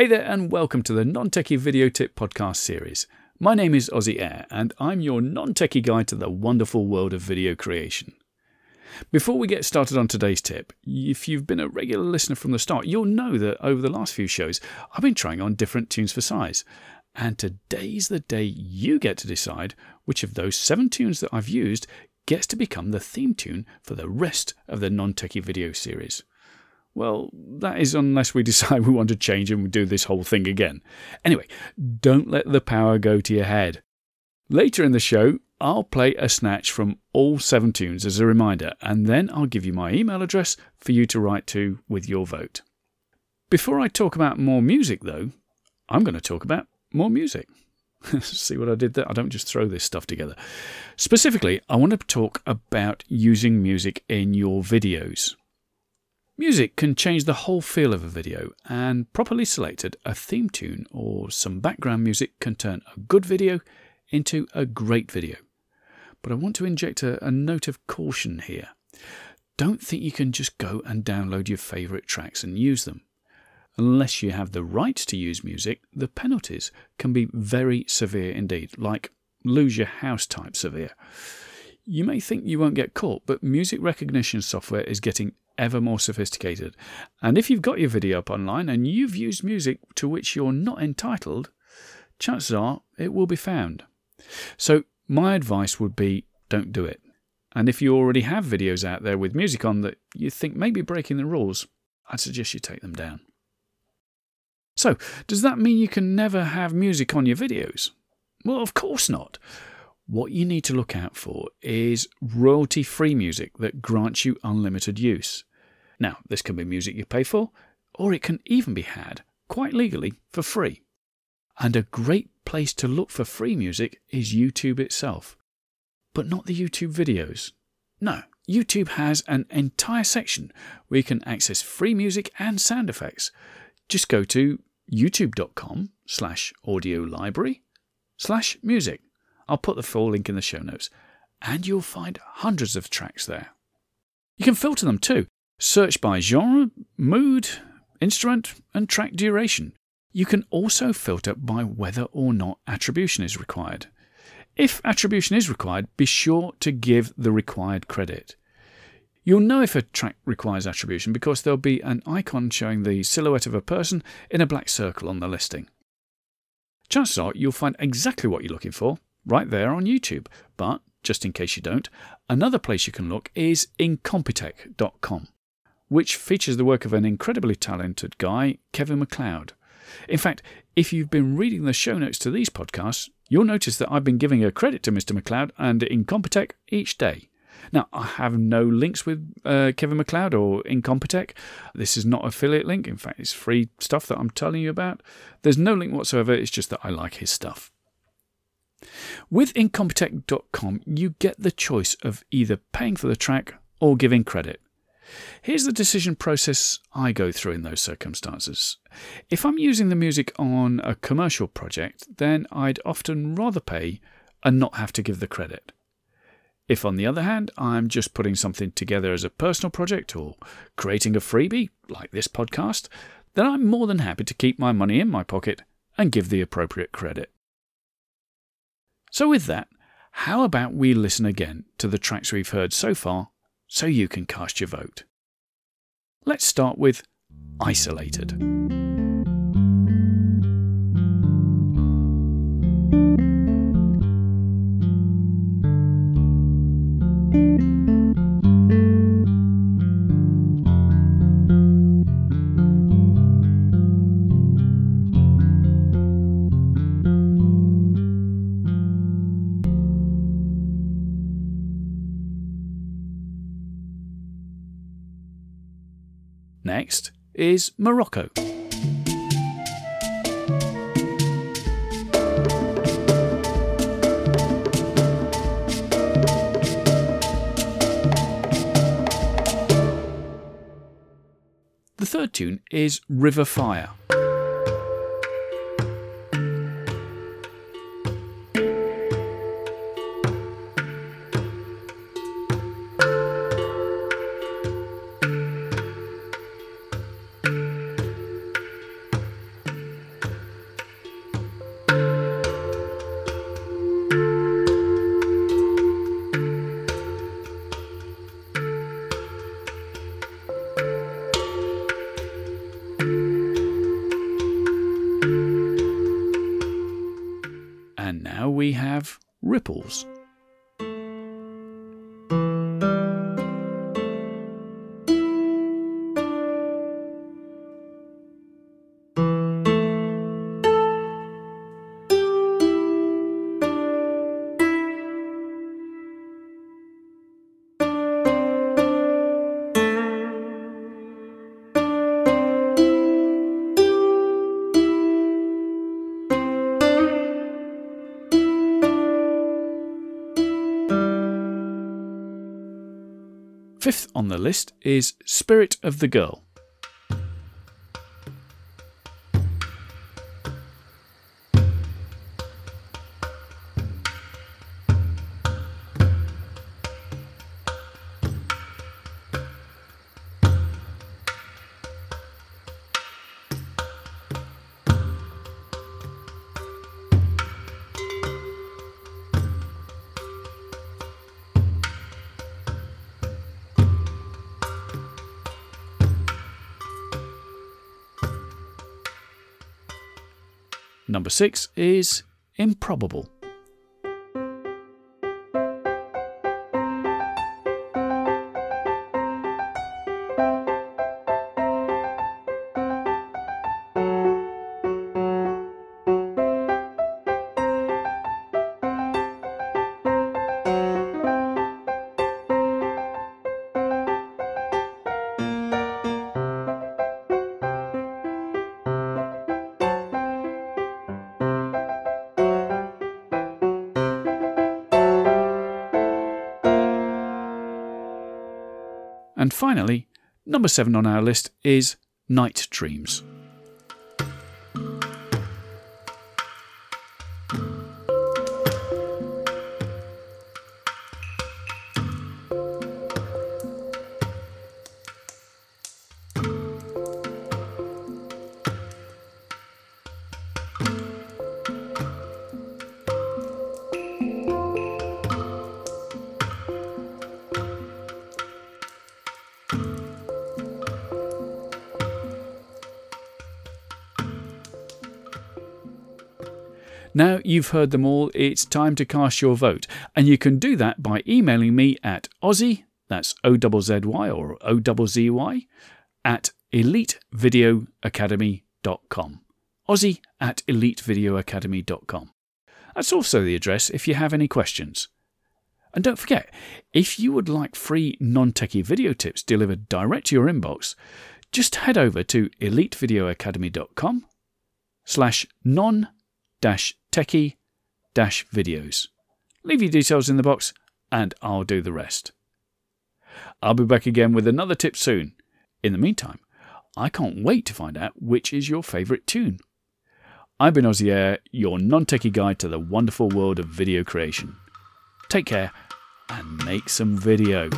Hey there, and welcome to the Non Techie Video Tip Podcast series. My name is Ozzy Air, and I'm your non techie guide to the wonderful world of video creation. Before we get started on today's tip, if you've been a regular listener from the start, you'll know that over the last few shows, I've been trying on different tunes for size. And today's the day you get to decide which of those seven tunes that I've used gets to become the theme tune for the rest of the non techie video series. Well, that is unless we decide we want to change and we do this whole thing again. Anyway, don't let the power go to your head. Later in the show, I'll play a snatch from all seven tunes as a reminder, and then I'll give you my email address for you to write to with your vote. Before I talk about more music, though, I'm going to talk about more music. See what I did there? I don't just throw this stuff together. Specifically, I want to talk about using music in your videos. Music can change the whole feel of a video, and properly selected, a theme tune or some background music can turn a good video into a great video. But I want to inject a, a note of caution here. Don't think you can just go and download your favourite tracks and use them. Unless you have the right to use music, the penalties can be very severe indeed, like lose your house type severe. You may think you won't get caught, but music recognition software is getting ever more sophisticated. And if you've got your video up online and you've used music to which you're not entitled, chances are it will be found. So, my advice would be don't do it. And if you already have videos out there with music on that you think may be breaking the rules, I'd suggest you take them down. So, does that mean you can never have music on your videos? Well, of course not. What you need to look out for is royalty free music that grants you unlimited use. Now, this can be music you pay for, or it can even be had, quite legally, for free. And a great place to look for free music is YouTube itself. But not the YouTube videos. No, YouTube has an entire section where you can access free music and sound effects. Just go to youtube.com slash audio library slash music. I'll put the full link in the show notes, and you'll find hundreds of tracks there. You can filter them too. Search by genre, mood, instrument, and track duration. You can also filter by whether or not attribution is required. If attribution is required, be sure to give the required credit. You'll know if a track requires attribution because there'll be an icon showing the silhouette of a person in a black circle on the listing. Chances are you'll find exactly what you're looking for right there on YouTube, but just in case you don't, another place you can look is incompetech.com which features the work of an incredibly talented guy, Kevin MacLeod. In fact, if you've been reading the show notes to these podcasts, you'll notice that I've been giving a credit to Mr. MacLeod and Incompetech each day. Now, I have no links with uh, Kevin MacLeod or Incompetech. This is not affiliate link. In fact, it's free stuff that I'm telling you about. There's no link whatsoever. It's just that I like his stuff. With Incompetech.com, you get the choice of either paying for the track or giving credit. Here's the decision process I go through in those circumstances. If I'm using the music on a commercial project, then I'd often rather pay and not have to give the credit. If, on the other hand, I'm just putting something together as a personal project or creating a freebie, like this podcast, then I'm more than happy to keep my money in my pocket and give the appropriate credit. So, with that, how about we listen again to the tracks we've heard so far so you can cast your vote. Let's start with Isolated. Next is Morocco. The third tune is River Fire. Ripples. Fifth on the list is Spirit of the Girl. Number six is improbable. And finally, number seven on our list is Night Dreams. Now you've heard them all, it's time to cast your vote. And you can do that by emailing me at Ozzy, that's O Z Y or O Z Y, at elitevideoacademy.com. Ozzy at elitevideoacademy.com. That's also the address if you have any questions. And don't forget, if you would like free non techie video tips delivered direct to your inbox, just head over to elitevideoacademy.com slash non dash techie videos. Leave your details in the box and I'll do the rest. I'll be back again with another tip soon. In the meantime, I can't wait to find out which is your favourite tune. I've been Ozzy Air, your non techie guide to the wonderful world of video creation. Take care and make some video.